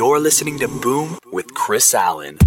You're listening to Boom with Chris Allen.